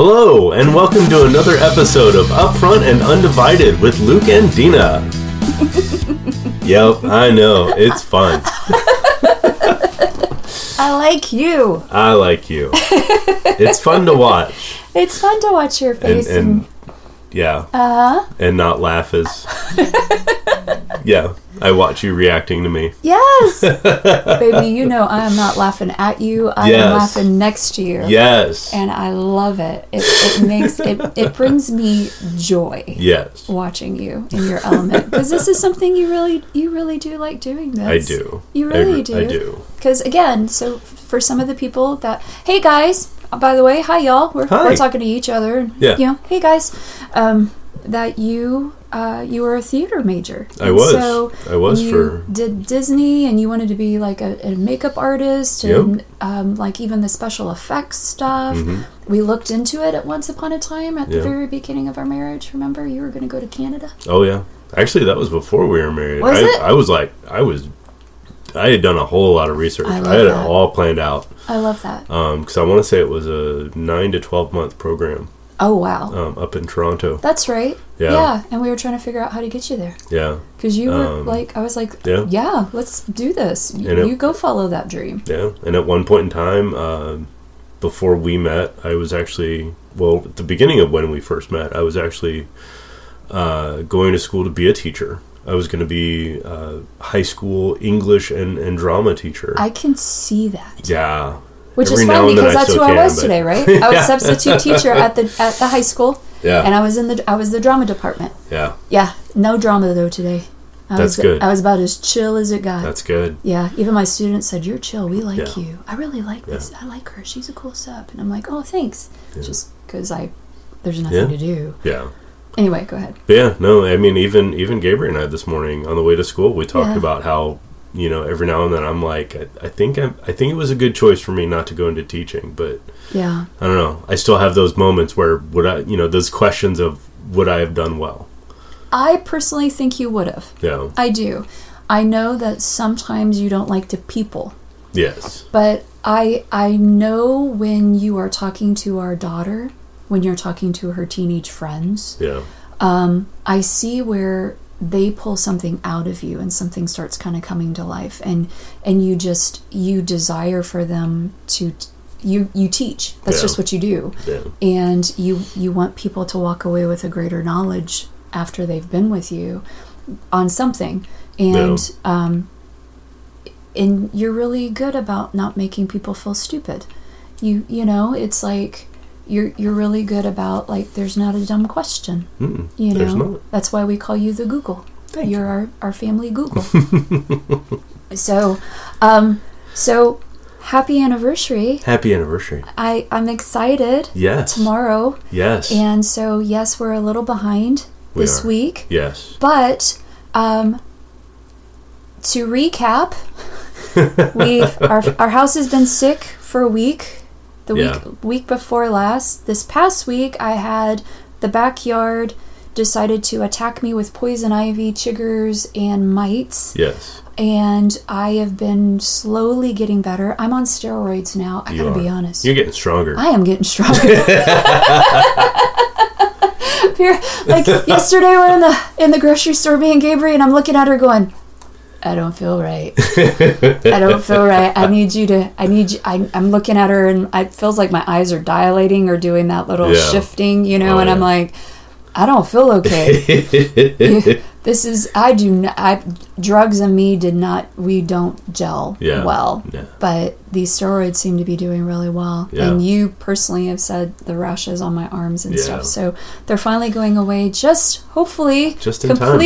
Hello, and welcome to another episode of Upfront and Undivided with Luke and Dina. yep, I know. It's fun. I like you. I like you. It's fun to watch. It's fun to watch your face and, and yeah, uh huh. and not laugh as. Yeah, I watch you reacting to me. yes, baby. You know I am not laughing at you. I Yes. am laughing next to you. Yes. and I love it. It, it makes it it brings me joy Yes. watching you in your element because this is something you really you really do like doing. This I do. You I really re- do. I do. Because again, so for some of the people that, hey guys, by the way, hi y'all. We're, Hi. we're talking to each other. Yeah. You know, hey guys, um, that you uh, you were a theater major. I And was. So I was you for- did Disney, and you wanted to be like a, a makeup artist, and um, like even the special effects stuff. We looked into it at once upon a time at Mm-hmm. Yeah. the very beginning of our marriage. Remember, you were going to go to Canada. Oh yeah. Actually, that was before we were married. Was I, it? I was like, I was. I had done a whole lot of research. I I, had that. it all planned out. I love that. because I want to say it was a nine to twelve month program Oh wow, um, up in Toronto. that's right. Yeah. yeah, and we were trying to figure out how to get you there. Yeah, Because you were Um, like, I was like, yeah. yeah, let's do this. You, it- you go follow that dream. yeah. And at one point in time, uh, before we met, I was actually well at the beginning of when we first met. I was actually uh, going to school to be a teacher. I was going to be uh, high school English and, and drama teacher. I can see that, yeah, which Every is fun because that's who still I was but- today, right? I was substitute teacher at the at the high school, yeah, and I was in the I was the drama department. yeah. Yeah, no drama though today. I That's was, good. I was about as chill as it got. That's good. yeah, even my students said, "You're chill. We like Yeah. you. I really like this. I like her. She's a cool sub." And I'm like, "Oh, thanks." Just because I there's nothing Yeah. to do. Yeah. Anyway, go ahead. Yeah, no, I mean, even even Gabriel and I this morning on the way to school, we talked Yeah. about how you know every now and then I'm like, I, I think I'm, I think it was a good choice for me not to go into teaching, but Yeah. I don't know. I still have those moments where would I, you know, those questions of would I have done well? I personally think you would have. Yeah. I do. I know that sometimes you don't like to people, Yes. but I I know when you are talking to our daughter, when you're talking to her teenage friends, Yeah. um, I see where they pull something out of you and something starts kind of coming to life and and you just you desire for them to you you teach. That's Yeah. just what you do. Yeah. and you you want people to walk away with a greater knowledge after they've been with you on something. And um and you're really good about not making people feel stupid. You you know it's like you're you're really good about like there's not a dumb question Mm-mm. you know that's why we call you the google Thank you're our, our family google so um so happy anniversary Happy anniversary. i i'm excited Yes. tomorrow Yes. and so, yes, we're a little behind We this are. week. yes. But um, to recap, we've our, our house has been sick for a week. The Yeah. week week before last, this past week, I had the backyard decided to attack me with poison ivy, chiggers, and mites. Yes. And I have been slowly getting better. I'm on steroids now. I You gotta be honest. You're getting stronger. I am getting stronger. Like yesterday, we're in the in the grocery store, me and Gabriel, and I'm looking at her going, "I don't feel right. I don't feel right. I need you to. I need you. I, I'm looking at her, and it feels like my eyes are dilating or doing that little Yeah. shifting, you know. Oh, and I'm like, I don't feel okay. this is. I do not. I, drugs and me did not. We don't gel Yeah. well Yeah. but these steroids seem to be doing really well. Yeah. And you personally have said the rashes on my arms and Yeah. stuff. So they're finally going away, just hopefully, Just in time.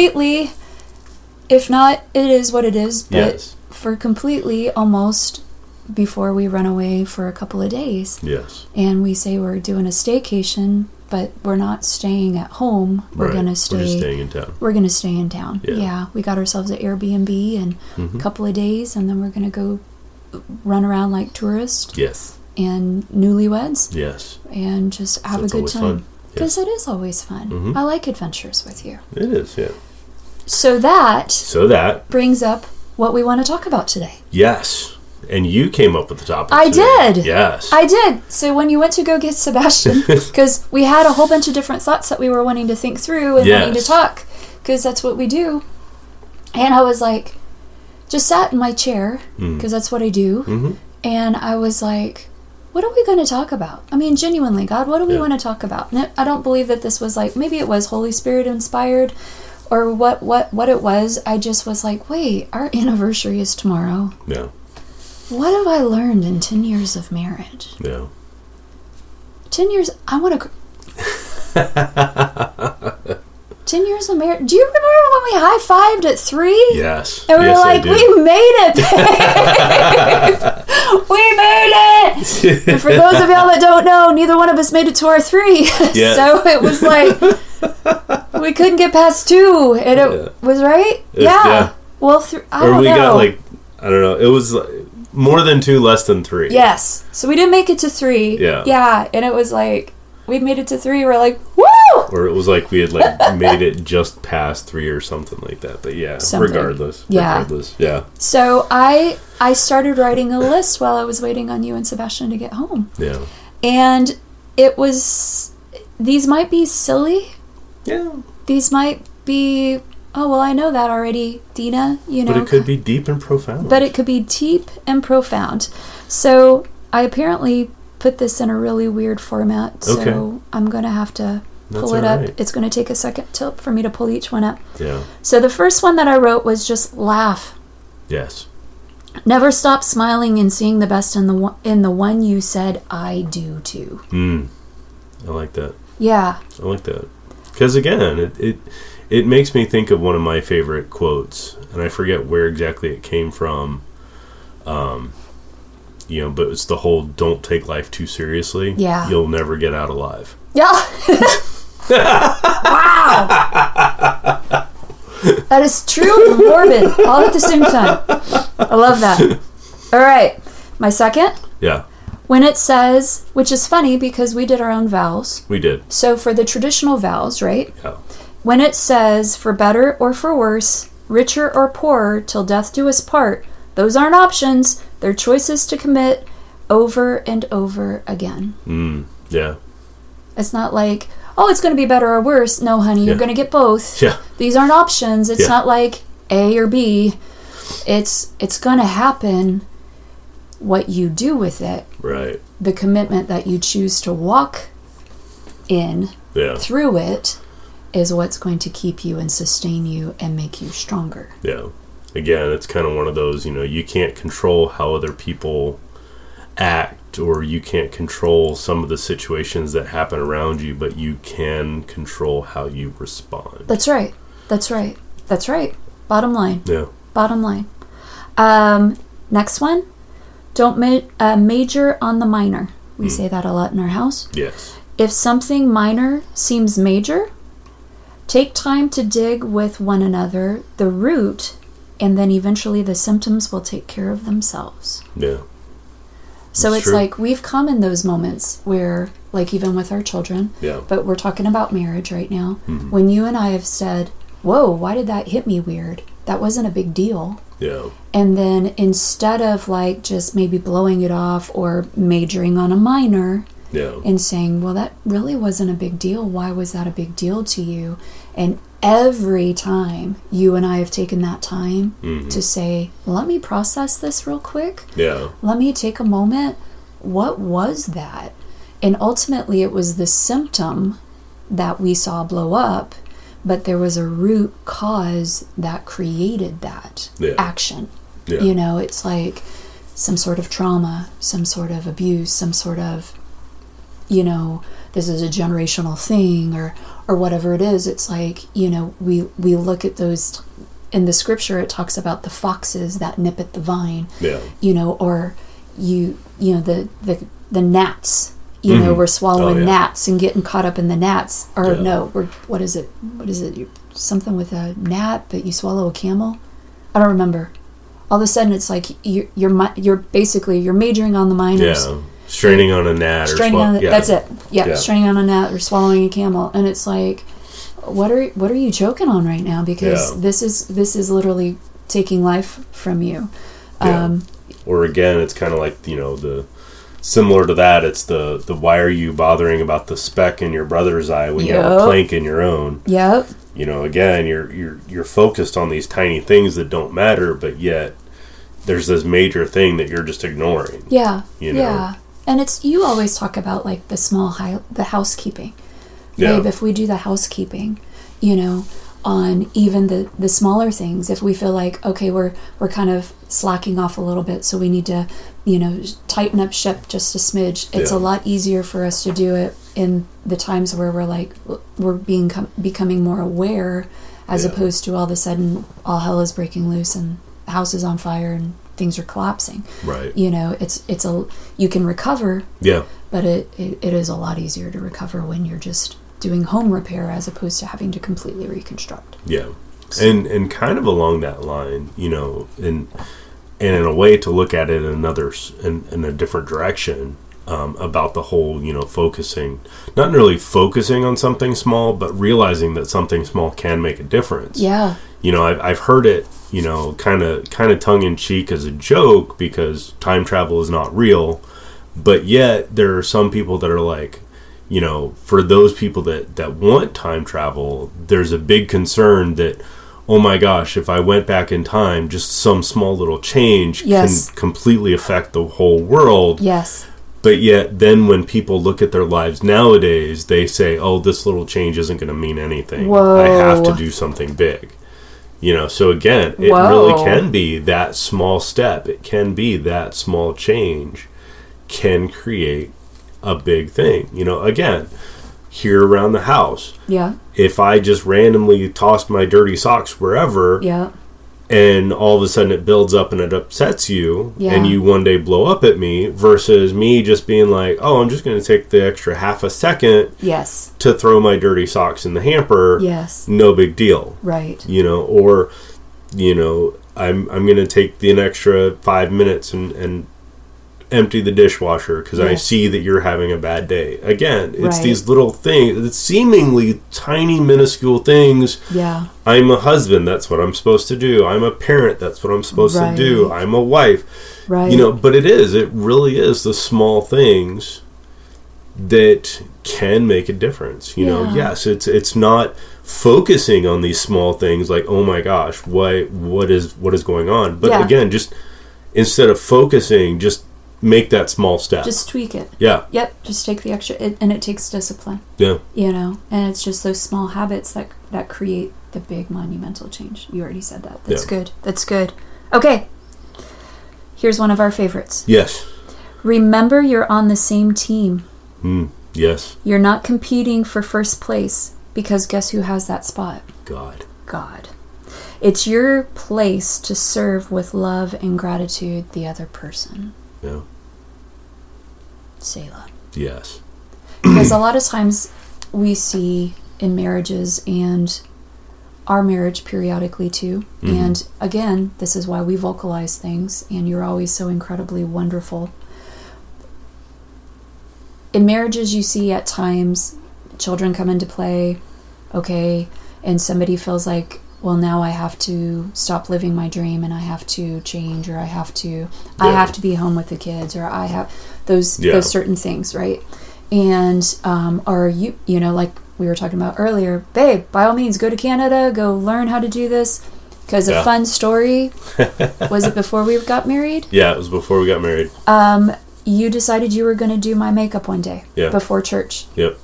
If not, it is what it is. But Yes. for completely, almost before we run away for a couple of days, Yes. and we say we're doing a staycation, but we're not staying at home. We're Right. gonna stay. We're staying in town. We're gonna stay in town. Yeah. Yeah, we got ourselves an Airbnb and Mhm. a couple of days, and then we're gonna go run around like tourists Yes. and newlyweds Yes. and just have That's a good time. Because it is always fun. Mhm. I like adventures with you. It is. Yeah. So that So that brings up what we want to talk about today. yes, and you came up with the topic. I today. did. Yes. I did. So when you went to go get Sebastian, because we had a whole bunch of different thoughts that we were wanting to think through and wanting to talk, because that's what we do. And I was like, just sat in my chair, Mm. because that's what I do. Mhm. And I was like, what are we going to talk about? I mean, genuinely, God, what do we Yeah. want to talk about? And I don't believe that this was like, maybe it was Holy Spirit inspired or what, what, what it was. I just was like, wait, our anniversary is tomorrow. Yeah. What have I learned in 10 years of marriage? Yeah. 10 years i want to 10 years of marriage do you remember when we high-fived at three Yes. and we yes, were like we made it babe. we made it and for those of y'all that don't know neither one of us made it to our three Yeah. so it was like we couldn't get past two and it Yeah. was right It- yeah. yeah. well th- i or don't we know got like I don't know. It was like, more than two, less than three. yes so we didn't make it to three Yeah. yeah and it was like we made it to three we're like woo Or it was like we had like made it just past three or something like that. But yeah, Something. regardless. Yeah. Regardless. Yeah. So I I started writing a list while I was waiting on you and Sebastian to get home. Yeah. And it was these might be silly. Yeah. These might be oh well I know that already, Dina, you know. But it could be deep and profound. but it could be deep and profound. So I apparently put this in a really weird format. So Okay. I'm gonna have to That's pull it up. alright. It's gonna take a second to, for me to pull each one up. Yeah. So the first one that I wrote was just laugh. Yes. Never stop smiling and seeing the best in the one, in the one you said I do to. Mm. I like that. Yeah. I like that. Because again, it, it it makes me think of one of my favorite quotes, and I forget where exactly it came from. Um, you know, but it's the whole "Don't take life too seriously." Yeah. you'll never get out alive. Yeah. wow. that is true and morbid all at the same time. I love that. All right. My second, Yeah, when it says, which is funny because we did our own vows. we did. So for the traditional vows, right? Yeah, When it says for better or for worse, richer or poorer, till death do us part, those aren't options. They're choices to commit over and over again. mm, yeah, It's not like, oh, it's going to be better or worse. No, honey, you're going to get both. yeah, These aren't options. It's Yeah. not like A or B. It's it's going to happen what you do with it, right. the commitment that you choose to walk in Yeah, through it is what's going to keep you and sustain you and make you stronger. yeah. Again, it's kind of one of those. You know, you can't control how other people act, or you can't control some of the situations that happen around you, but you can control how you respond. That's right. That's right. That's right. Bottom line. Yeah. Bottom line. Um, next one. Don't ma- uh, major on the minor. We say that a lot in our house. Yes. If something minor seems major, take time to dig with one another the root, and then eventually the symptoms will take care of themselves. Yeah. So That's it's true. like we've come in those moments where, like, even with our children, Yeah. but we're talking about marriage right now. Mm-hmm. When you and I have said, Whoa, why did that hit me weird? That wasn't a big deal. Yeah. And then instead of like just maybe blowing it off or majoring on a minor Yeah. and saying, well, that really wasn't a big deal. Why was that a big deal to you? And every time you and I have taken that time Mhm. to say, let me process this real quick. Yeah. Let me take a moment. What was that? And ultimately, it was the symptom that we saw blow up, but there was a root cause that created that Yeah. action. Yeah. You know, it's like some sort of trauma, some sort of abuse, some sort of, you know, this is a generational thing or or whatever it is. It's like you know we we look at those in the scripture. It talks about the foxes that nip at the vine Yeah. you know, or you you know the the the gnats. You know, Mhm. we're swallowing Oh, yeah. gnats and getting caught up in the gnats. Or Yeah. no, we're what is it? What is it? Something with a gnat, but you swallow a camel. I don't remember. All of a sudden, it's like you, you're you're basically you're majoring on the minors, Yeah. Straining on a gnat or straining swell- on the, yeah. that's it. Yeah, straining on a gnat or swallowing a camel, and it's like, what are what are you choking on right now? Because this is this is literally taking life from you. Yeah. Um, or again, it's kind of like you know the similar to that. It's the the why are you bothering about the speck in your brother's eye when you have a plank in your own? Yep. You know, again, you're you're you're focused on these tiny things that don't matter, but yet there's this major thing that you're just ignoring. Yeah. You know? Yeah. And it's you always talk about like the small high, the housekeeping. Yeah. Babe, if we do the housekeeping, you know, on even the the smaller things, if we feel like okay, we're we're kind of slacking off a little bit, so we need to, you know, tighten up ship just a smidge. It's Yeah. a lot easier for us to do it in the times where we're like we're being com- becoming more aware, as Yeah. opposed to all of a sudden all hell is breaking loose and house is on fire and things are collapsing Right. you know it's it's a you can recover Yeah. but it, it, it is a lot easier to recover when you're just doing home repair as opposed to having to completely reconstruct. Yeah, and and kind of along that line, you know, and and in a way to look at it in another in, in a different direction um, about the whole, you know, focusing, not really focusing on something small, but realizing that something small can make a difference. yeah. You know, I've I've heard it, you know, kind of kind of tongue in cheek as a joke because time travel is not real, but yet there are some people that are like you know for those people that that want time travel there's a big concern that oh my gosh if i went back in time just some small little change Yes. can completely affect the whole world. Yes. But yet then when people look at their lives nowadays they say oh this little change isn't going to mean anything. I have to do something big. You know so again it Whoa. really can be that small step. It can be that small change can create a big thing. You know again here around the house. Yeah. If i just randomly tossed my dirty socks wherever yeah. and all of a sudden it builds up and it upsets you Yeah. and you one day blow up at me versus me just being like oh i'm just going to take the extra half a second yes. to throw my dirty socks in the hamper yes. no big deal. Right. You know or you know i'm i'm going to take the an extra 5 minutes and and empty the dishwasher because i see that you're having a bad day again it's Right. these little things it's seemingly tiny minuscule things yeah I'm a husband, that's what I'm supposed to do. I'm a parent, that's what I'm supposed to do. I'm a wife. right You know, but it is, it really is the small things that can make a difference. You know, yes, it's it's not focusing on these small things like, "Oh my gosh, why what is what is going on?" But Yeah. again, just instead of focusing, just make that small step. just tweak it yeah. yep just take the extra it, and it takes discipline Yeah. you know and it's just those small habits that that create the big monumental change you already said that that's Yeah. good that's good okay here's one of our favorites Yes. remember you're on the same team Mm. Yes. you're not competing for first place because guess who has that spot God. god it's your place to serve with love and gratitude the other person Yeah. selah Yes. because a lot of times we see in marriages and our marriage periodically too Mhm. and again this is why we vocalize things and you're always so incredibly wonderful in marriages you see at times children come into play okay and somebody feels like well now i have to stop living my dream and i have to change or i have to i have to be home with the kids or i have those Yeah. those certain things right and um or you you know like we were talking about earlier babe by all means go to canada go learn how to do this because a fun story was it before we got married Yeah, it was before we got married. um you decided you were going to do my makeup one day Yeah. before church Yep.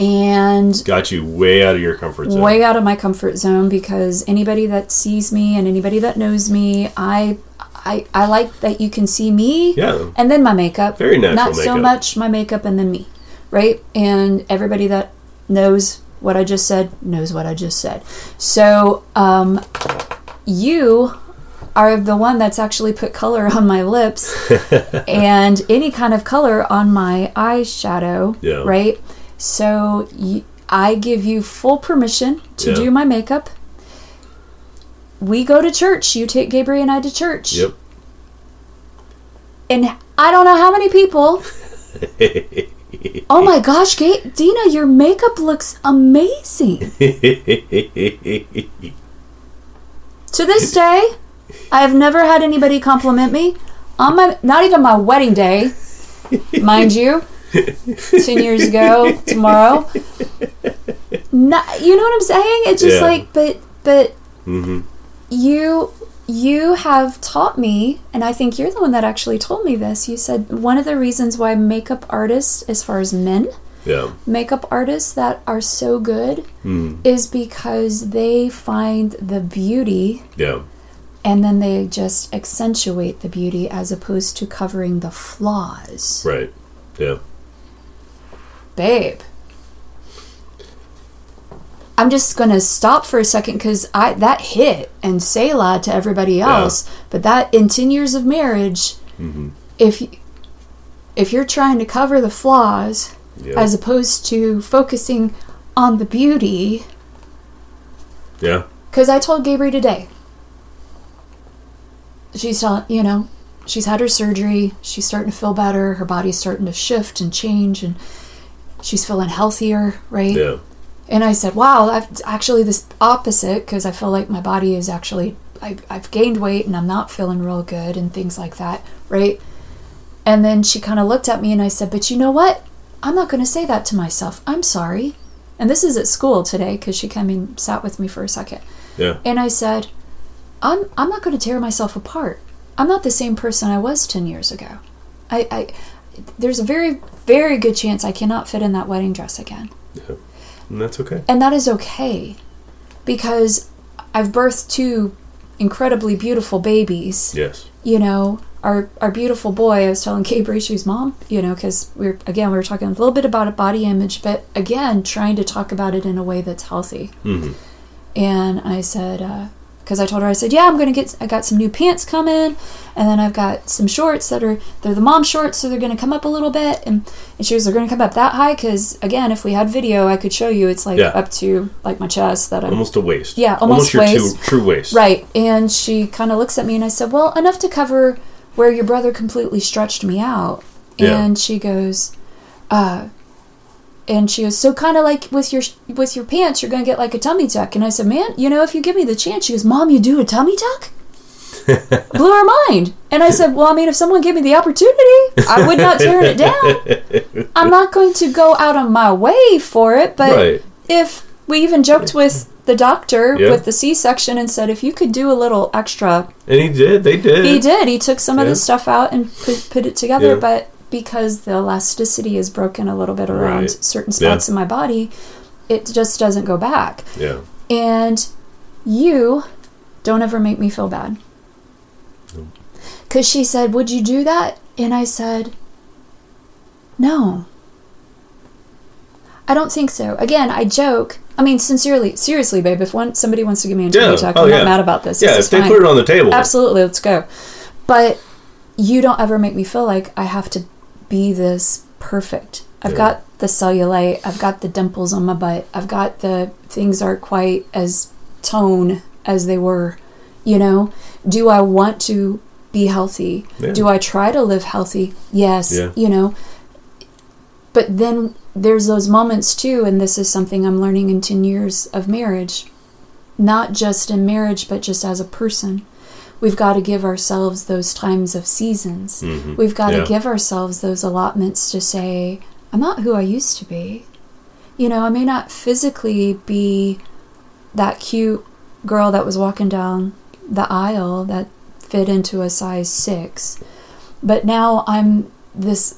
And Got you way out of your comfort zone. way out of my comfort zone because anybody that sees me and anybody that knows me, I I, I like that you can see me Yeah. and then my makeup. Very natural Not so much my makeup and then me, right? And everybody that knows what I just said knows what I just said. So um, you are the one that's actually put color on my lips and any kind of color on my eyeshadow, Yeah. right? So y I give you full permission to Yeah. do my makeup. We go to church. You take Gabriel and I to church. Yep. And I don't know how many people. oh my gosh, Ga- Dina, your makeup looks amazing. to this day, I have never had anybody compliment me on my not even my wedding day, mind you, ten years ago tomorrow. Not, you know what I'm saying? It's just Yeah. like, but but hmm you you have taught me and i think you're the one that actually told me this you said one of the reasons why makeup artists as far as men Yeah. makeup artists that are so good Mm. is because they find the beauty Yeah. and then they just accentuate the beauty as opposed to covering the flaws Right. Yeah. Babe I'm just gonna stop for a second because I that hit and selah to everybody else. But that in ten years of marriage, hmm if if you're trying to cover the flaws Yeah. as opposed to focusing on the beauty, yeah. because I told Gabriel today, she's telling you know she's had her surgery, she's starting to feel better, her body's starting to shift and change, and she's feeling healthier, right? Yeah. And I said, wow, I've actually this opposite because I feel like my body is actually, I, I've gained weight and I'm not feeling real good and things like that, right? And then she kind of looked at me and I said, but you know what? I'm not going to say that to myself. I'm sorry. And this is at school today because she came and sat with me for a second. Yeah. And I said, I'm, I'm not going to tear myself apart. I'm not the same person I was 10 years ago. I, I, there's a very, very good chance I cannot fit in that wedding dress again. Yeah. And that's okay. And that is okay because I've birthed two incredibly beautiful babies. Yes. You know, our our beautiful boy, I was telling Kate Bracey's mom, you know, because we are again, we were talking a little bit about a body image, but again, trying to talk about it in a way that's healthy. Mm-hmm. And I said, because I told her, I said, yeah, I'm gonna get, I got some new pants coming, and then I've got some shorts that are, they're the mom shorts, so they're gonna come up a little bit, and, and she was, they're gonna come up that high, because again, if we had video, I could show you, it's like Yeah. up to like my chest that I'm, Almost a waist. Yeah, almost your waist. True, true waist. right. And she kind of looks at me, and I said, well, enough to cover where your brother completely stretched me out, Yeah. and she goes, uh. And she goes, so kind of like with your with your pants, you're gonna get like a tummy tuck. And I said, man, you know, if you give me the chance, she goes, mom, you do a tummy tuck? Blew her mind. And I said, well, I mean, if someone gave me the opportunity, I would not turn it down. I'm not going to go out of my way for it, but Right. if we even joked with the doctor Yeah. with the C-section and said, if you could do a little extra And he did. They did. he did. He took some of the stuff out and put, put it together, Yeah. but because the elasticity is broken a little bit around Right. certain spots in my body, it just doesn't go back. Yeah. And you don't ever make me feel bad. Because she said, Would you do that? And I said, No. I don't think so. Again, I joke. I mean, sincerely, seriously, babe, if one, somebody wants to give me a Yeah. tuck, Oh, I'm yeah. not mad about this. Yeah. This If they fine. put it on the table. Absolutely, let's go. But you don't ever make me feel like I have to be this perfect. I've Yeah. got the cellulite, I've got the dimples on my butt, I've got the things aren't quite as tone as they were. You know, do I want to be healthy? Yeah. Do I try to live healthy? Yes. Yeah. You know, but then there's those moments too, and this is something I'm learning in 10 years of marriage. Not just in marriage, but just as a person. We've got to give ourselves those times of seasons. Mhm. We've got Yeah. to give ourselves those allotments to say, I'm not who I used to be. You know, I may not physically be that cute girl that was walking down the aisle that fit into a size six, but now I'm this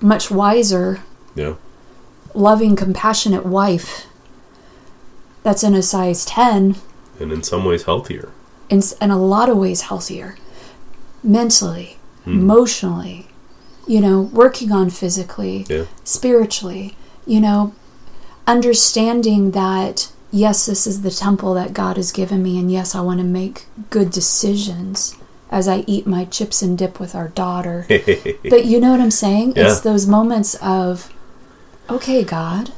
much wiser Yeah. loving, compassionate wife that's in a size 10 And in some ways healthier. In, in a lot of ways healthier mentally, Hmm. emotionally, you know, working on physically, Yeah. spiritually, you know, understanding that yes, this is the temple that God has given me, and yes, I want to make good decisions as I eat my chips and dip with our daughter. But you know what I'm saying? Yeah. It's those moments of, okay, God,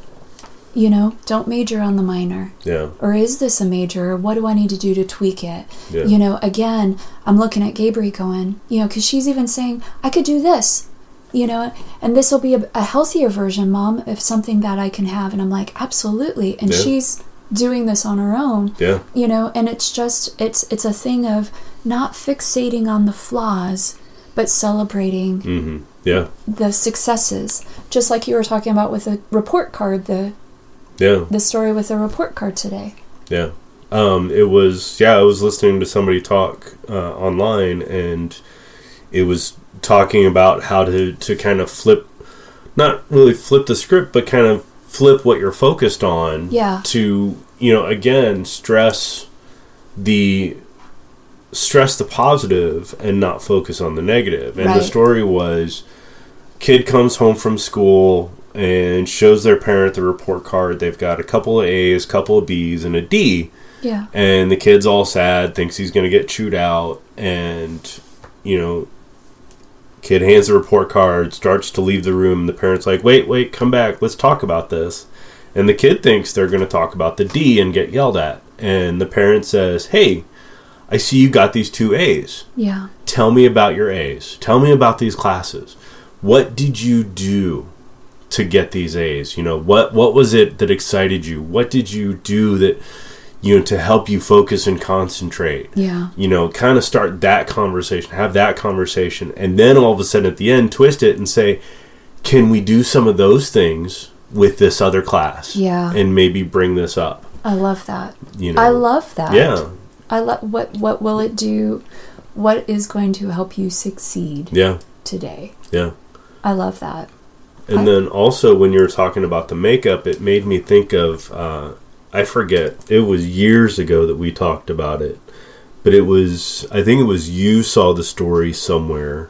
you know, don't major on the minor. yeah. Or is this a major? Or what do I need to do to tweak it? Yeah. You know, again, I'm looking at Gabriel going, you know, because she's even saying, I could do this, you know, and this will be a, a healthier version, mom, of something that I can have. And I'm like, absolutely. And Yeah. she's doing this on her own Yeah. you know and it's just it's it's a thing of not fixating on the flaws but celebrating mm-hmm. Yeah. the successes. Just like you were talking about with a report card, the Yeah. the story with the report card today. Yeah. Um, it was, yeah, I was listening to somebody talk uh, online and it was talking about how to, to kind of flip, not really flip the script, but kind of flip what you're focused on Yeah. to, you know, again, stress the stress the positive and not focus on the negative. And the story was kid comes home from school and shows their parent the report card. They've got a couple of A's, couple of B's, and a D. Yeah. And the kid's all sad, thinks he's going to get chewed out, and you know, kid hands the report card, starts to leave the room. The parent's like, "Wait, wait, come back. Let's talk about this." And the kid thinks they're going to talk about the D and get yelled at. And the parent says, "Hey, I see you got these two A's. Yeah. Tell me about your A's. Tell me about these classes. What did you do to get these A's? You know, what what was it that excited you? What did you do that you know to help you focus and concentrate? Yeah. You know, kind of start that conversation, have that conversation, and then all of a sudden at the end twist it and say, "Can we do some of those things with this other class?" Yeah. And maybe bring this up, I love that. you know. I love that. Yeah. I love what what will it do? What is going to help you succeed Yeah. today? Yeah. I love that. And I- then also when you were talking about the makeup, it made me think of uh, I forget it was years ago that we talked about it, but it was I think it was you saw the story somewhere,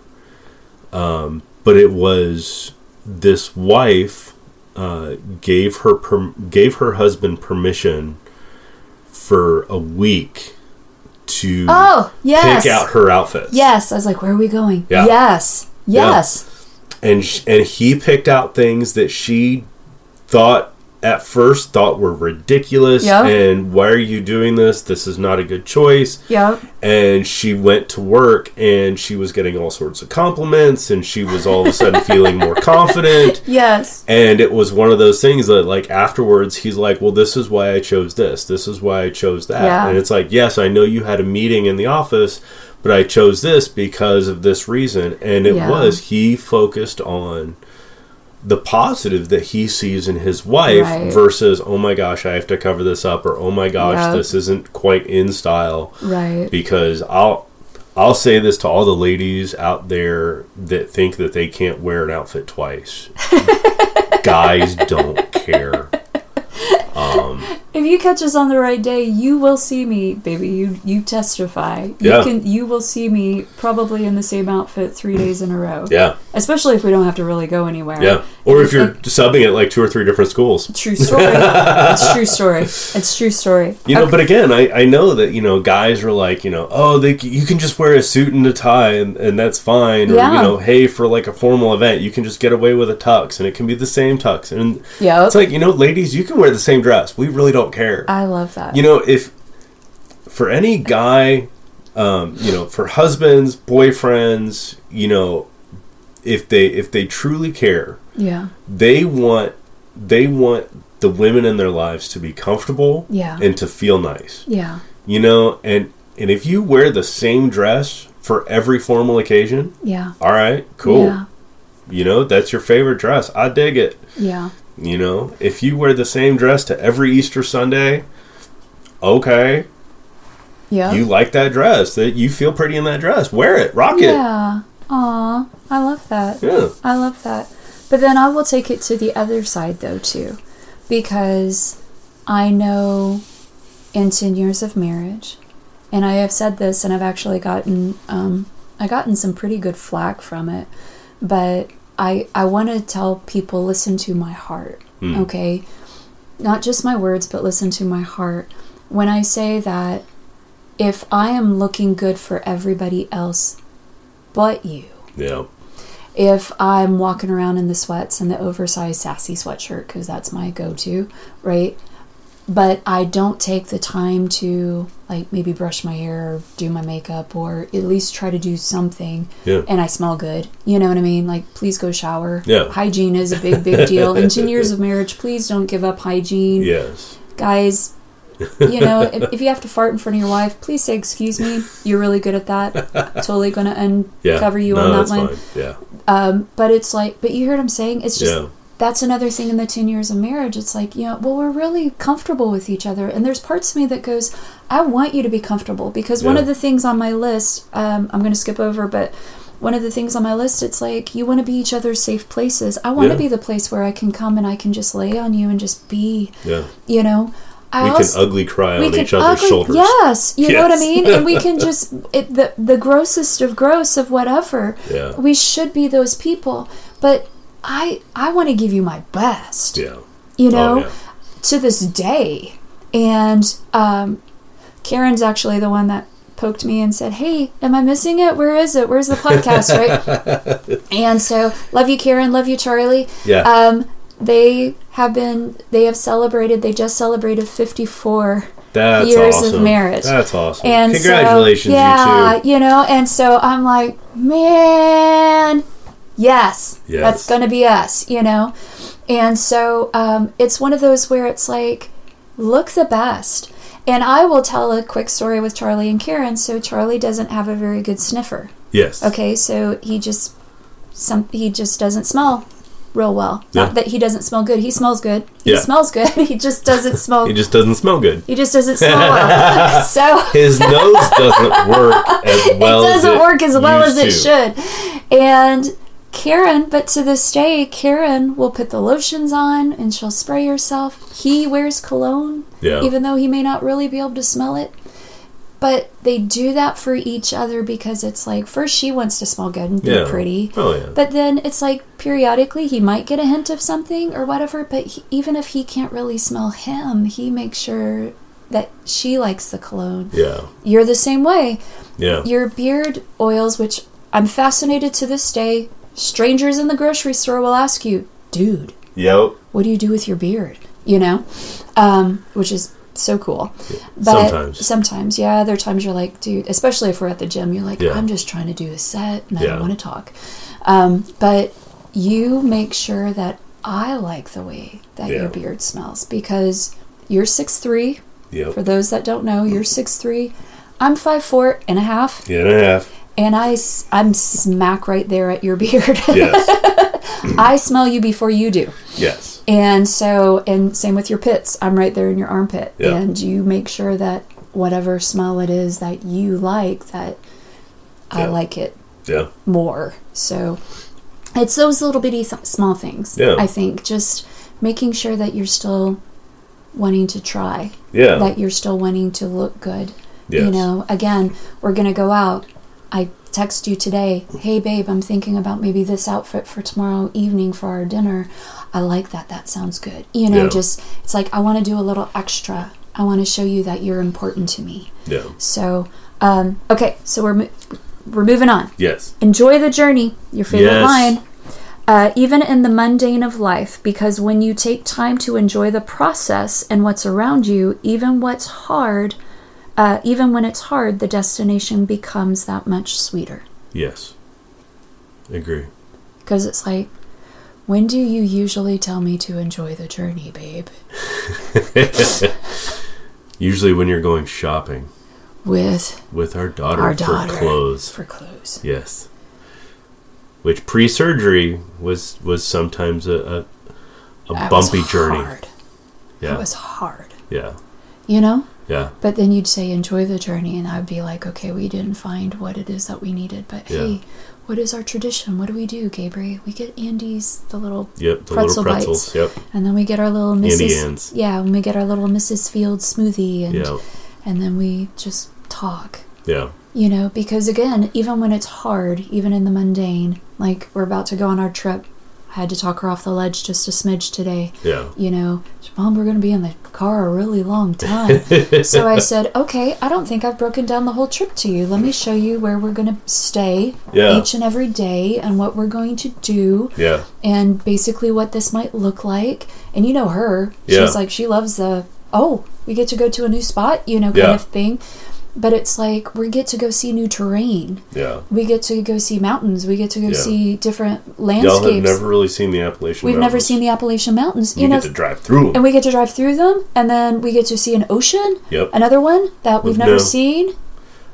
um, but it was this wife uh, gave her per- gave her husband permission for a week to Oh yes. pick out her outfits. Yes. I was like, where are we going? Yeah. Yes. Yeah. And sh- and he picked out things that she thought at first thought were ridiculous Yeah. and why are you doing this this is not a good choice Yep. and she went to work and she was getting all sorts of compliments and she was all of a sudden feeling more confident Yes. and it was one of those things that like afterwards he's like well this is why i chose this this is why i chose that Yeah. and it's like yes i know you had a meeting in the office but i chose this because of this reason and it Yeah. was he focused on the positive that he sees in his wife Right. versus oh my gosh i have to cover this up or oh my gosh Yeah. this isn't quite in style Right. because I'll I'll say this to all the ladies out there that think that they can't wear an outfit twice. Guys don't care. Um, If you catch us on the right day, you will see me, baby. You you testify. You Yeah. can you will see me probably in the same outfit three days in a row. Yeah, Especially if we don't have to really go anywhere. yeah. Or if you're subbing at like two or three different schools. True story. it's true story. It's true story. You know, Okay. but again, I, I know that you know guys are like you know oh they you can just wear a suit and a tie and, and that's fine or Yeah. you know hey for like a formal event you can just get away with a tux and it can be the same tux and Yep. it's like you know ladies you can wear the same dress we really don't care I love that. you know if for any guy um, you know for husbands boyfriends you know if they if they truly care yeah. they want they want the women in their lives to be comfortable Yeah. and to feel nice Yeah. you know and and if you wear the same dress for every formal occasion Yeah. all right cool Yeah. you know that's your favorite dress i dig it Yeah. You know if you wear the same dress to every easter sunday okay Yeah. you like that dress that you feel pretty in that dress wear it rock it Yeah. Aw. I love that. yeah I love that. But then I will take it to the other side though too. Because I know in 10 years of marriage, and I have said this and I've actually gotten um I gotten some pretty good flack from it, but I I want to tell people listen to my heart. Hmm. Okay? Not just my words, but listen to my heart. When I say that if I am looking good for everybody else but you, yeah if I'm walking around in the sweats and the oversized sassy sweatshirt because that's my go-to, right? But I don't take the time to like maybe brush my hair or do my makeup or at least try to do something yeah and I smell good. You know what I mean? Like please go shower. Yeah. Hygiene is a big big deal. In 10 years of marriage, please don't give up hygiene. yes Guys, You know, if, if you have to fart in front of your wife, please say excuse me. You're really good at that. totally going to Yeah. uncover you no, on that one. fine. Yeah. Um, but it's like, but you hear what I'm saying? It's just Yeah. That's another thing in the 10 years of marriage. It's like, you know, well, we're really comfortable with each other. And there's parts of me that goes, I want you to be comfortable because one of the things on my list, um, I'm going to skip over, but one of the things on my list, it's like you want to be each other's safe places. I want Yeah. to be the place where I can come and I can just lay on you and just be, Yeah. you know. I We also, can ugly cry on each other's ugly- shoulders. Yes, you know what I mean. And we can just it, the the grossest of gross of whatever. Yeah. We should be those people, but I I want to give you my best. Yeah. You know, Oh, yeah. to this day, and um, Karen's actually the one that poked me and said, "Hey, am I missing it? Where is it? Where's the podcast?" right. And so, love you, Karen. Love you, Charlie. Yeah. Um, they have been. They have celebrated. They just celebrated fifty four That's years of marriage. That's awesome. and Congratulations, so, yeah, you you know, and so I'm like, man, yes, Yes. that's gonna be us, you know. And so um, it's one of those where it's like, look the best. And I will tell a quick story with Charlie and Karen. So Charlie doesn't have a very good sniffer. Yes. Okay, so he just some he just doesn't smell real well. Yeah. Not that he doesn't smell good. He smells good. He Yeah. smells good. he just doesn't smell. He just doesn't smell good. he just doesn't smell well. so His nose doesn't work as well it as doesn't work as well as it to. should. And Karen, but to this day, Karen will put the lotions on and she'll spray herself. He wears cologne, Yeah. even though he may not really be able to smell it. But they do that for each other because it's like, first, she wants to smell good and be Yeah. pretty. Oh yeah. But then it's like periodically he might get a hint of something or whatever. But he, even if he can't really smell him, he makes sure that she likes the cologne. yeah. You're the same way Yeah. your beard oils, which I'm fascinated to this day. Strangers in the grocery store will ask you, dude, Yep. what do you do with your beard? You know, um, which is so cool. But Sometimes. sometimes, yeah, there are times you're like, dude, especially if we're at the gym, you're like, Yeah. I'm just trying to do a set and I Yeah. don't want to talk. Um, but you make sure that I like the way that Yeah. your beard smells because you're six three. Yep. For those that don't know, you're six three. I'm five four and a half Yeah and a half. And I, I'm smack right there at your beard. Yes. I smell you before you do. yes. And so, and same with your pits. I'm right there in your armpit. Yeah. And you make sure that whatever smell it is that you like, that I like it Yeah. more. So it's those little bitty th- small things. Yeah. I think just making sure that you're still wanting to try, Yeah. that you're still wanting to look good. Yes. You know, again, we're going to go out. I text you today, hey babe, I'm thinking about maybe this outfit for tomorrow evening for our dinner. I like that. That sounds good. You know, Yeah. just it's like I want to do a little extra. I want to show you that you're important to me. Yeah. So, um, okay, so we're mo- we're moving on. Yes. Enjoy the journey. Your favorite Yes. line. Uh, even in the mundane of life, because when you take time to enjoy the process and what's around you, even what's hard, uh, even when it's hard, the destination becomes that much sweeter. Yes. Agree. Because it's like, when do you usually tell me to enjoy the journey, babe? Usually when you're going shopping With with our daughter our for clothes. For clothes. Yes. Which pre-surgery was was sometimes a a, a bumpy journey. Hard. Yeah. It was hard. yeah. You know? Yeah. But then you'd say, enjoy the journey, and I'd be like, okay, we didn't find what it is that we needed, but Yeah. hey, what is our tradition? What do we do, Gabriel? We get Andy's, the little, Yep. The Pretzel little pretzels. bites. Yep. and then we get our little Mrs. Ann's. Yeah, and we get our little Mrs. Field smoothie, and Yeah. and then we just talk. Yeah. You know, because again, even when it's hard, even in the mundane, like we're about to go on our trip, had to talk her off the ledge just a smidge today. Yeah. You know, Mom, we're going to be in the car a really long time. so I said, okay, I don't think I've broken down the whole trip to you. Let me show you where we're going to stay Yeah. each and every day and what we're going to do Yeah. and basically what this might look like. And you know her. Yeah. She's like, she loves the, oh, we get to go to a new spot, you know, kind Yeah. of thing. But it's like we get to go see new terrain. Yeah. We get to go see mountains. We get to go Yeah. see different landscapes. Y'all have never really seen the Appalachian We've never Mountains. seen the Appalachian Mountains. You, You, know, get to drive through them. and we get to drive through them, and then we get to see an ocean. Yep. Another one that we've never no- seen,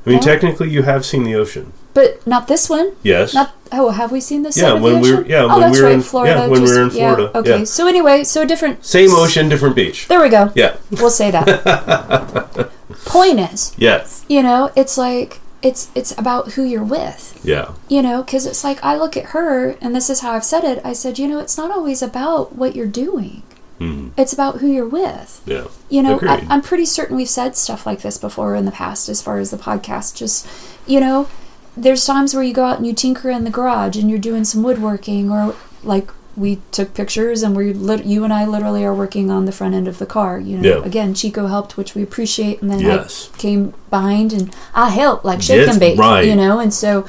I mean, Yeah. technically, you have seen the ocean. but not this one. Yes. Not oh, have we seen this? Yeah, when the we were- yeah, oh, when that's we were right, in- Florida. yeah, when we were in yeah, Florida, Okay, yeah. so anyway, so different Same ocean, different beach. There we go. Yeah. We'll say that. Point is, Yes. you know, it's like it's it's about who you're with. Yeah. You know, because it's like I look at her, and this is how I've said it. I said, you know, it's not always about what you're doing. Mhm. It's about who you're with. Yeah. You know, I, I'm pretty certain we've said stuff like this before in the past as far as the podcast. Just, you know, there's times where you go out and you tinker in the garage and you're doing some woodworking, or like we took pictures and we lit- you and I literally are working on the front end of the car. You know, Yeah. again, Chico helped, which we appreciate, and then Yes. I came behind and I helped, like shake Yes, and bake, right. you know, and so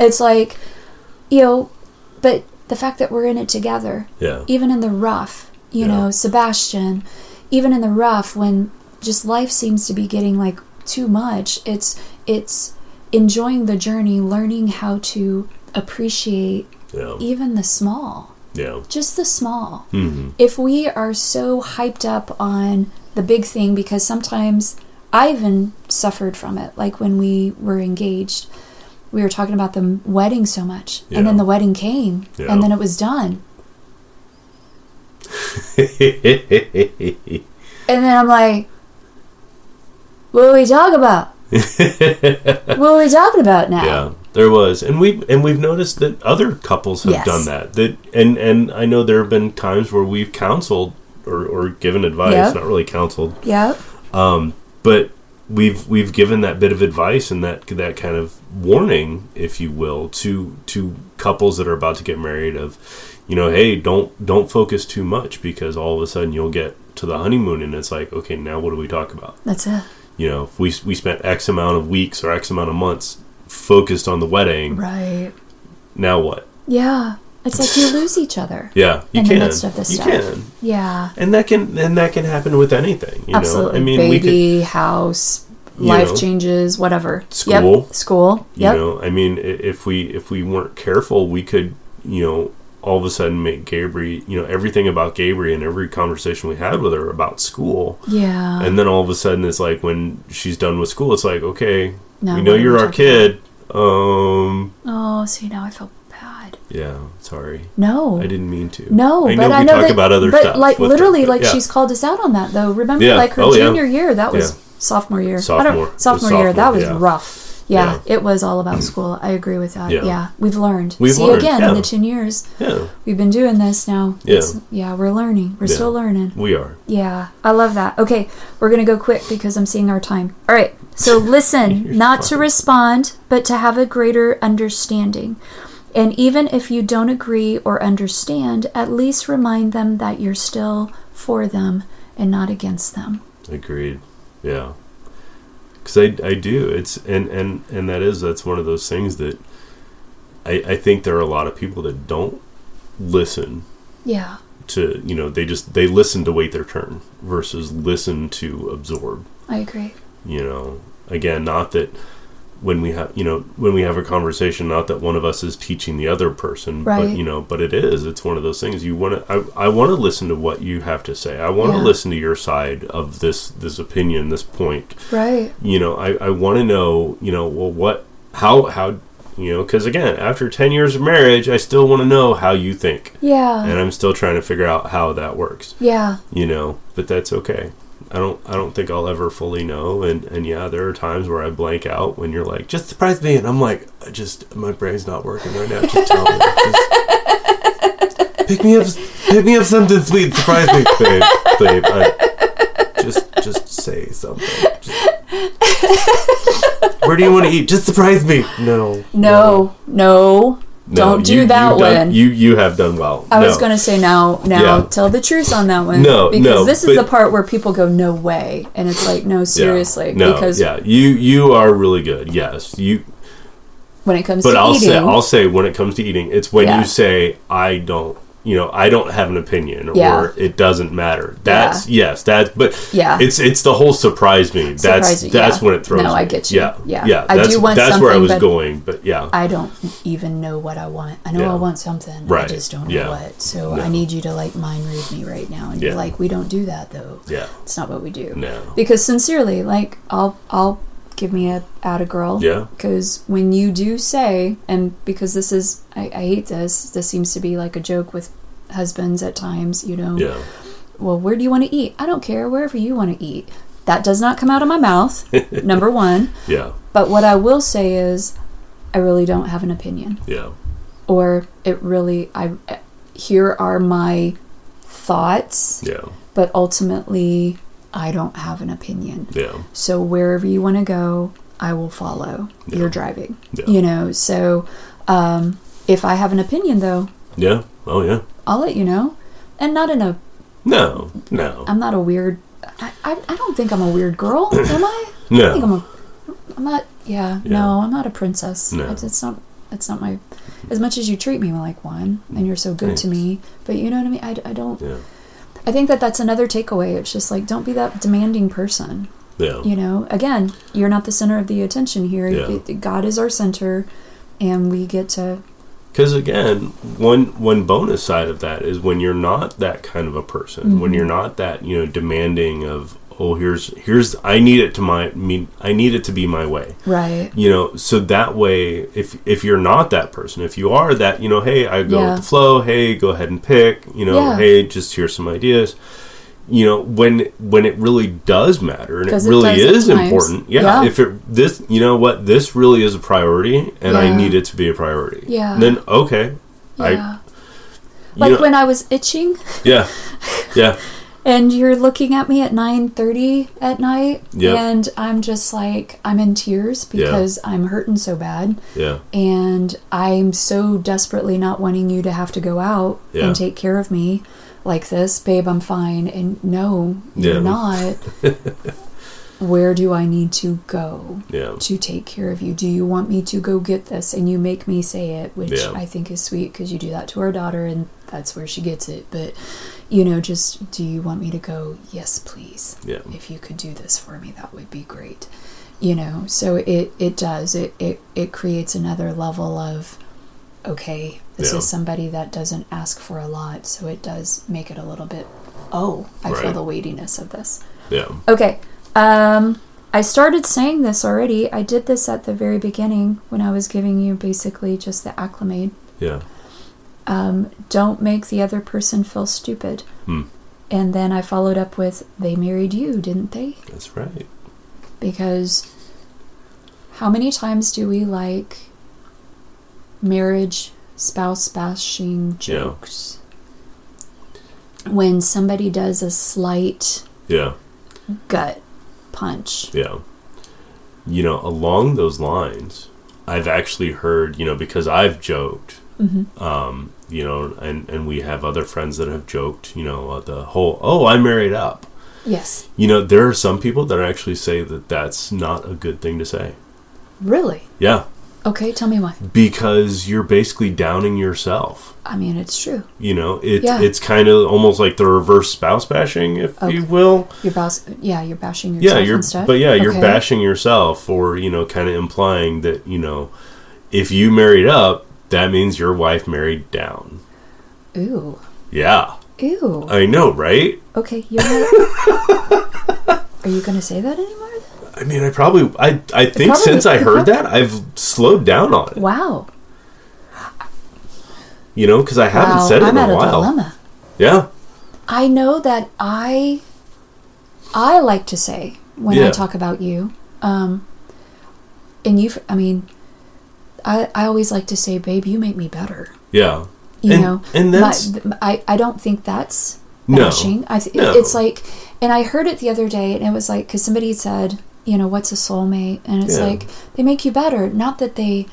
it's like, you know, but the fact that we're in it together, Yeah. even in the rough, you Yeah. know, Sebastian, even in the rough when just life seems to be getting like too much, it's it's enjoying the journey, learning how to appreciate Yeah. even the small, Yeah. just the small. hmm If we are so hyped up on the big thing because sometimes I even suffered from it, like when we were engaged. We were talking about the wedding so much, and then the wedding came, Yeah. and then it was done. And then I'm like, what are we talking about? what are we talking about now? Yeah, there was, and we and we've noticed that other couples have Yes. done that. That and and I know there have been times where we've counseled or, or given advice, Yep. not really counseled, yeah Yep. Um, but we've we've given that bit of advice and that that kind of warning, if you will, to to couples that are about to get married of, you know, hey, don't don't focus too much because all of a sudden you'll get to the honeymoon and it's like, okay, now what do we talk about? That's it. You know, if we we spent X amount of weeks or X amount of months focused on the wedding, Right. now what? Yeah. It's like you lose each other. Yeah, you In the can. midst of this you stuff. can, Yeah. and that can and that can happen with anything. You Absolutely. know, I mean, we could. Baby, house, life know, changes, whatever. school. Yep. School. You know, I mean, if we if we weren't careful, we could, you know, all of a sudden make Gabriel, you know, everything about Gabriel and every conversation we had with her about school, yeah. and then all of a sudden it's like when she's done with school, it's like, okay, Now we know you're our kid. Um, oh, see, now I feel bad. yeah, sorry, No. I didn't mean to. No, I but know I we know talk that, about other but stuff, like her, literally, but like yeah. she's called us out on that though. Remember, Yeah. like her Oh, yeah. junior year, that was Yeah. sophomore year. I Sophomore. don't, It sophomore year, that was yeah. rough. Yeah, Yeah. it was all about school. I agree with that. Yeah. Yeah, we've learned. We've See learned, again yeah. in the ten years Yeah, we've been doing this now. Yeah. yeah, we're learning. We're still learning. we are. Yeah, I love that. Okay, we're going to go quick because I'm seeing our time. All right, so listen, not to respond, but to have a greater understanding. And even if you don't agree or understand, at least remind them that you're still for them and not against them. Agreed. Yeah. Because I, I do. It's and, and and that is that's one of those things that I I think there are a lot of people that don't listen Yeah, to you know they just they listen to wait their turn versus listen to absorb. I agree. You know, again, not that when we have you know when we have a conversation, not that one of us is teaching the other person, but Right. you know, but it is. It's one of those things you want to. I I want to listen to what you have to say. I want to Yeah. listen to your side of this this opinion, this point Right. you know i, I want to know you know well what how how you know because again after 10 years of marriage i still want to know how you think Yeah. and i'm still trying to figure out how that works yeah. you know but that's okay i don't i don't think i'll ever fully know. And and yeah there are times where i blank out when you're like just surprise me. And i'm like just my brain's not working right now. Just tell me. Just pick me up pick me up something sweet. Surprise me babe babe. I, just just say something. Just- where do you want to eat? Just surprise me. No No, no. No, Don't do you- that you've done- one. you you have done well I was going to say now, now Yeah. tell the truth on that one. No, because no, this is the part where people go, no way. And it's like, no, Yeah. seriously. no because yeah you you are really good yes you when it comes But to I'll eating, say I'll say when it comes to eating, it's when Yeah. you say I don't you know I don't have an opinion Yeah. or it doesn't matter. That's yes, that's but Yeah. it's it's the whole surprise me. That's Surprise you, that's yeah. when it throws. No, I me. get you. Yeah, Yeah. yeah. I do that's, want that's where I something, was but- going, but yeah, I don't even know what I want. I know Yeah. I want something. Right. I just don't know what. So No. I need you to like mind read me right now. And Yeah. you're like, we don't do that though. yeah, It's not what we do. no, Because sincerely, like I'll I'll give me a at a girl. yeah, Because when you do say, and because this is, I, I hate this. This seems to be like a joke with husbands at times. You know, yeah, well, where do you want to eat? I don't care, wherever you want to eat. That does not come out of my mouth. number one. yeah, But what I will say is, I really don't have an opinion, yeah, or it really, I here are my thoughts, yeah, but ultimately, I don't have an opinion. yeah, So wherever you want to go, I will follow. Yeah. You're driving, Yeah. you know. So um, if I have an opinion, though, yeah. Oh yeah. I'll let you know, and not in a. No, no, I'm not a weird. I, I, I don't think I'm a weird girl, am I? no. I think I'm a. I'm not. Yeah, Yeah. no, I'm not a princess. No. It's, it's not. It's not my. As much as you treat me like one, and you're so good to me, but you know what I mean. I, I don't. Yeah, I think that that's another takeaway. It's just like don't be that demanding person. yeah, You know, again, you're not the center of the attention here. Yeah. God is our center, and we get to. Because again, one one bonus side of that is when you're not that kind of a person, when Mm-hmm. you're not that you know demanding of oh here's here's I need it to my mean I need it to be my way. Right. You know, so that way, if if you're not that person, if you are that, you know, hey, I go Yeah. with the flow. Hey, go ahead and pick. You know, Yeah. hey, just here's some ideas. You know, when when it really does matter and it really at is important, yeah, Yeah. If it this, you know what, this really is a priority, and I need it to be a priority. Yeah. And Then okay, Yeah. I like know- when I was itching, yeah, yeah, and you're looking at me at 9:30 at night, Yep. and I'm just like I'm in tears because I'm hurting so bad, yeah, and I'm so desperately not wanting you to have to go out Yeah. and take care of me like this, babe. I'm fine, and no, you're Yeah. not. Where do I need to go? yeah, to take care of you. Do you want me to go get this? And you make me say it, which Yeah. I think is sweet because you do that to our daughter and that's where she gets it. But, you know, just do you want me to go? Yes, please. yeah, If you could do this for me, that would be great. You know, so it, it does. It, it, it creates another level of, okay, this Yeah. is somebody that doesn't ask for a lot. So it does make it a little bit, oh, I feel the weightiness of this. yeah, Okay. Um, I started saying this already. I did this at the very beginning when I was giving you basically just the acclimate. yeah, Um, don't make the other person feel stupid. Hmm. And then I followed up with, they married you, didn't they? that's right. Because how many times do we like marriage spouse bashing Yeah. jokes? When somebody does a slight Yeah, gut punch. Yeah. You know, along those lines, I've actually heard, you know, because I've joked, Mm-hmm. um, you know, and, and we have other friends that have joked, you know, uh, the whole, oh, I married up. Yes. You know, there are some people that actually say that that's not a good thing to say. Really? Yeah. Okay, tell me why. Because you're basically downing yourself. I mean, it's true. You know, it, Yeah. it's kind of almost like the reverse spouse bashing, if Okay. you will. You're bas- yeah, you're bashing yourself yeah you're and stuff. but yeah you're bashing yourself or you know kind of implying that you know if you married up that means your wife married down Ooh, yeah ew. i know right Okay, you. Are you gonna say that anymore? i mean i probably i i think probably- since i heard that i've slowed down on it Wow. you know because i haven't wow. said it I'm in a a while dilemma. yeah I know that I. I like to say when I talk about you, um, and you. I mean, I I always like to say, "Babe, you make me better." yeah You And- know, and My- that's- I I don't think that's No. I th- No. it's like, and I heard it the other day, and it was like because somebody said, you know, what's a soulmate, and it's Yeah. like they make you better. Not that they,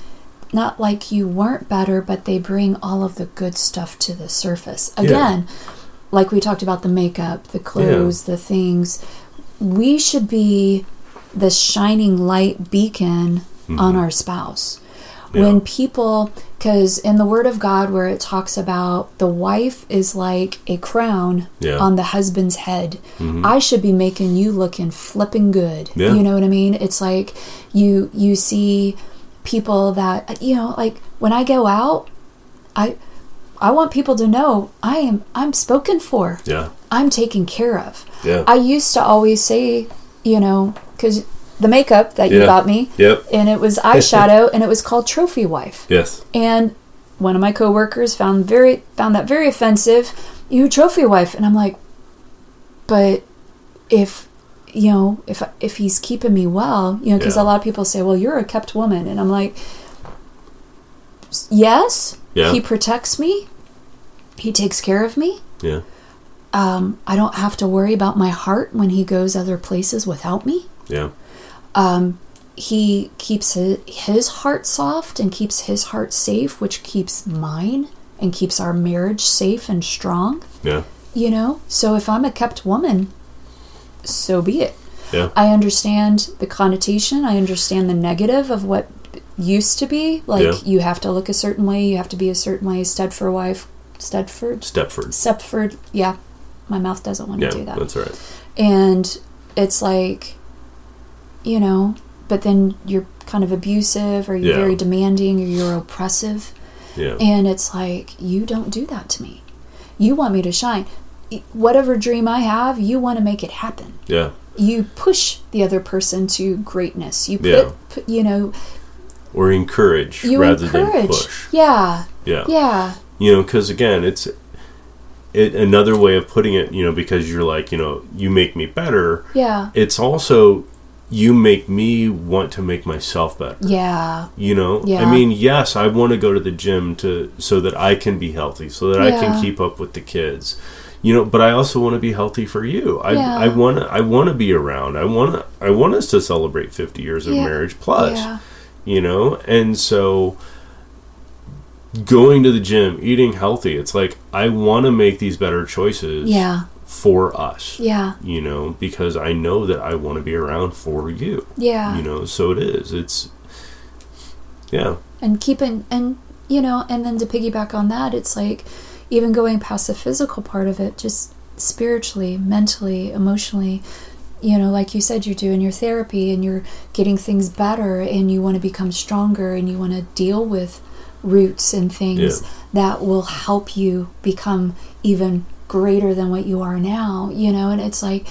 not like you weren't better, but they bring all of the good stuff to the surface. Yeah. Again, like we talked about the makeup, the clothes, the things. We should be the shining light beacon Mm-hmm. on our spouse. Yeah. When people, because in the Word of God, where it talks about the wife is like a crown Yeah. on the husband's head, mm-hmm. I should be making you looking flipping good. Yeah. You know what I mean? It's like you you see people that you know, like when I go out, I I want people to know I am I'm spoken for. Yeah. I'm taken care of. Yeah. I used to always say, you know, because the makeup that you Yeah. got me, Yep. and it was eyeshadow, and it was called Trophy Wife. Yes. And one of my coworkers found very found that very offensive. You trophy wife, and I'm like, but if you know if if he's keeping me well, you know, because Yeah. a lot of people say, well, you're a kept woman, and I'm like, yes, Yeah. he protects me, he takes care of me. Yeah. Um, I don't have to worry about my heart when he goes other places without me. Yeah. Um, he keeps his, his heart soft and keeps his heart safe, which keeps mine and keeps our marriage safe and strong. Yeah. You know? So if I'm a kept woman, so be it. Yeah. I understand the connotation, I understand the negative of what used to be. Like, Yeah. you have to look a certain way, you have to be a certain way. Stedford wife, Stedford? Stepford. Stepford, yeah. My mouth doesn't want Yeah. to do that. That's right. and it's like you know but then you're kind of abusive or you're Yeah. very demanding or you're oppressive Yeah. and it's like you don't do that to me you want me to shine whatever dream i have you want to make it happen yeah. you push the other person to greatness you put, Yeah. put you know Or encourage you rather encourage than push. yeah Yeah. yeah You know, because again, it's it, another way of putting it. You know, because you're like, you know, you make me better. yeah It's also you make me want to make myself better. yeah You know, Yeah. I mean, yes, I want to go to the gym to so that I can be healthy, so that I can keep up with the kids. You know, but I also want to be healthy for you. I Yeah. I want to I want to be around. I want to I want us to celebrate 50 years of Yeah. marriage plus. yeah You know, and so going to the gym, eating healthy, it's like I want to make these better choices yeah for us. yeah You know, because I know that I want to be around for you. yeah You know, so it is. It's yeah. and keeping and you know and then to piggyback on that it's like even going past the physical part of it just spiritually mentally emotionally you know like you said you're doing your therapy and you're getting things better and you want to become stronger and you want to deal with roots and things Yeah. that will help you become even greater than what you are now you know and it's like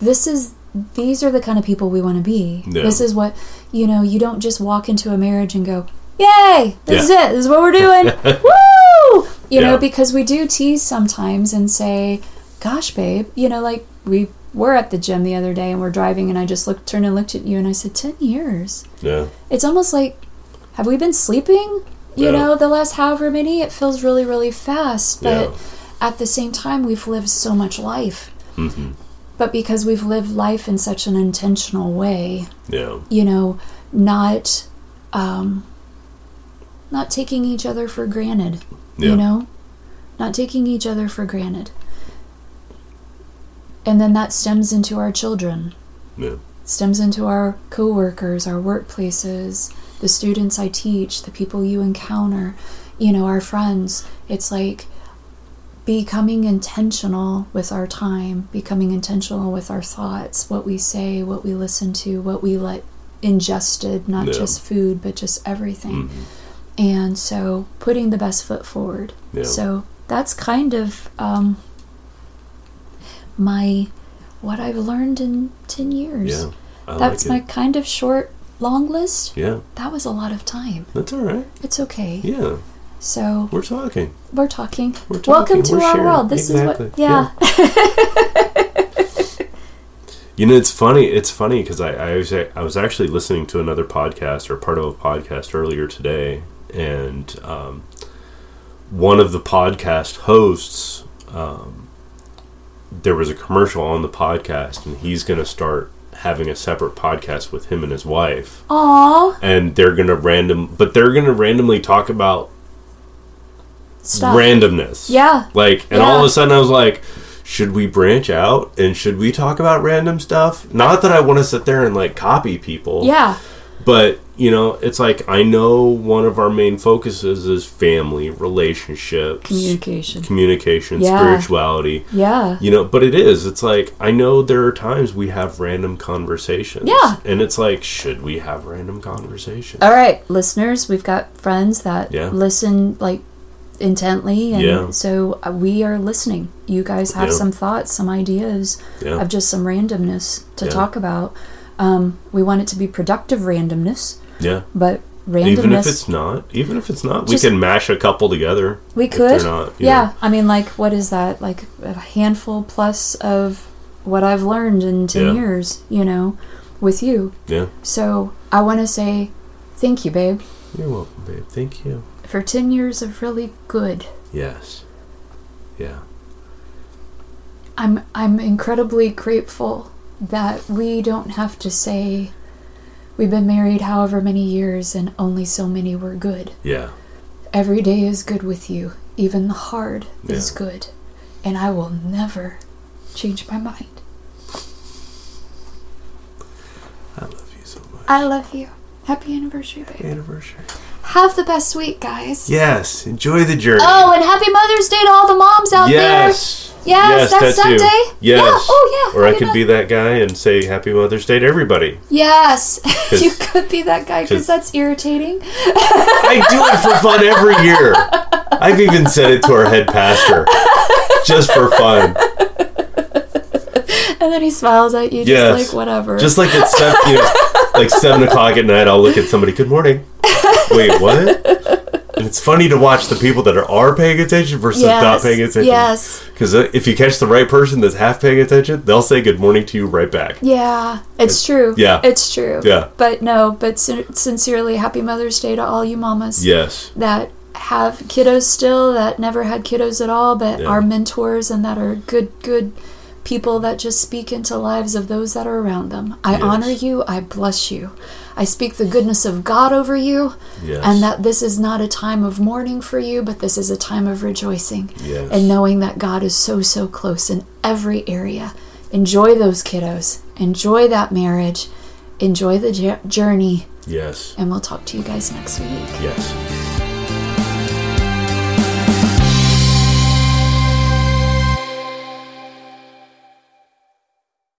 this is these are the kind of people we want to be. Yeah. This is what you know. You don't just walk into a marriage and go, "Yay, this Yeah. is it. This is what we're doing." Woo! You know, because we do tease sometimes and say, "Gosh, babe," you know, like we were at the gym the other day and we're driving, and I just looked, turned and looked at you, and I said, 10 years." Yeah. It's almost like, have we been sleeping? You Yeah. know, the last however many. It feels really, really fast, but Yeah. At the same time, we've lived so much life. hmm But because we've lived life in such an intentional way, Yeah. you know, not um, not taking each other for granted. Yeah. You know, not taking each other for granted. And then that stems into our children, Yeah. stems into our coworkers, our workplaces, the students I teach, the people you encounter, you know, our friends. It's like becoming intentional with our time, becoming intentional with our thoughts, what we say, what we listen to, what we let ingested, not Yeah. just food, but just everything. Mhm. And so putting the best foot forward. Yeah. So that's kind of um, my what I've learned in 10 years. Yeah. I That's my like it. kind of short, long list. Yeah. That was a lot of time. That's all right. It's okay. Yeah. So We're talking. we're talking. We're talking. Welcome to We're our sharing. world. This Exactly. is what, yeah. You know, it's funny. It's funny because I, I was I was actually listening to another podcast or part of a podcast earlier today, and um, one of the podcast hosts, um, there was a commercial on the podcast, and he's going to start having a separate podcast with him and his wife, Aw, and they're going to random, but they're going to randomly talk about stop. randomness. Yeah. Like, and all of a sudden I was like, should we branch out and should we talk about random stuff? Not that I want to sit there and like copy people, Yeah. But you know, it's like I know one of our main focuses is family, relationships, Communication. communication, Yeah. spirituality. Yeah. You know, but it is. It's like I know there are times we have random conversations. Yeah. And it's like, should we have random conversations? All right, listeners, we've got friends that Yeah. listen like intently, and Yeah. so uh, we are listening. You guys have Yeah. some thoughts, some ideas Yeah. of just some randomness to talk about. Um, we want it to be productive randomness, yeah. but randomness. Even if it's not, even if it's not, Just- we can mash a couple together. we could, not, yeah. know. I mean, like, what is that? Like a handful plus of what I've learned in ten Yeah. years, you know, with you. Yeah. So I want to say thank you, babe, You're welcome, babe. Thank you. For ten years of really good. Yes. Yeah. I'm I'm incredibly grateful that we don't have to say we've been married however many years and only so many were good. Yeah. Every day is good with you. Even the hard is good. And I will never change my mind. I love you so much. I love you. Happy anniversary, babe. Anniversary. Have the best week, guys. Yes. Enjoy the journey. Oh, and happy Mother's Day to all the moms out yes. there. Yes, yes, that's you. Sunday. Yes. Yeah. Oh, yeah. Or I could Mo- be that guy and say Happy Mother's Day to everybody. Yes, you could be that guy because that's irritating. I do it for fun every year. I've even said it to our head pastor, just for fun. And then he smiles at you, just like whatever. Just like it's seven, you know, like seven o'clock at night, I'll look at somebody. Good morning. Wait, what? And it's funny to watch the people that are, are paying attention versus yes. not paying attention. Yes. Because uh, if you catch the right person that's half paying attention, they'll say good morning to you right back. Yeah, it's true. yeah. it's true. Yeah. But no, but sin- sincerely, happy Mother's Day to all you mamas Yes. that have kiddos still, that never had kiddos at all, but Yeah. are mentors and that are good, good people that just speak into lives of those that are around them. I Yes. honor you. I bless you. I speak the goodness of God over you, Yes. and that this is not a time of mourning for you, but this is a time of rejoicing. Yes. And knowing that God is so, so close in every area. Enjoy those kiddos. Enjoy that marriage. Enjoy the j- journey. Yes. And we'll talk to you guys next week. Yes.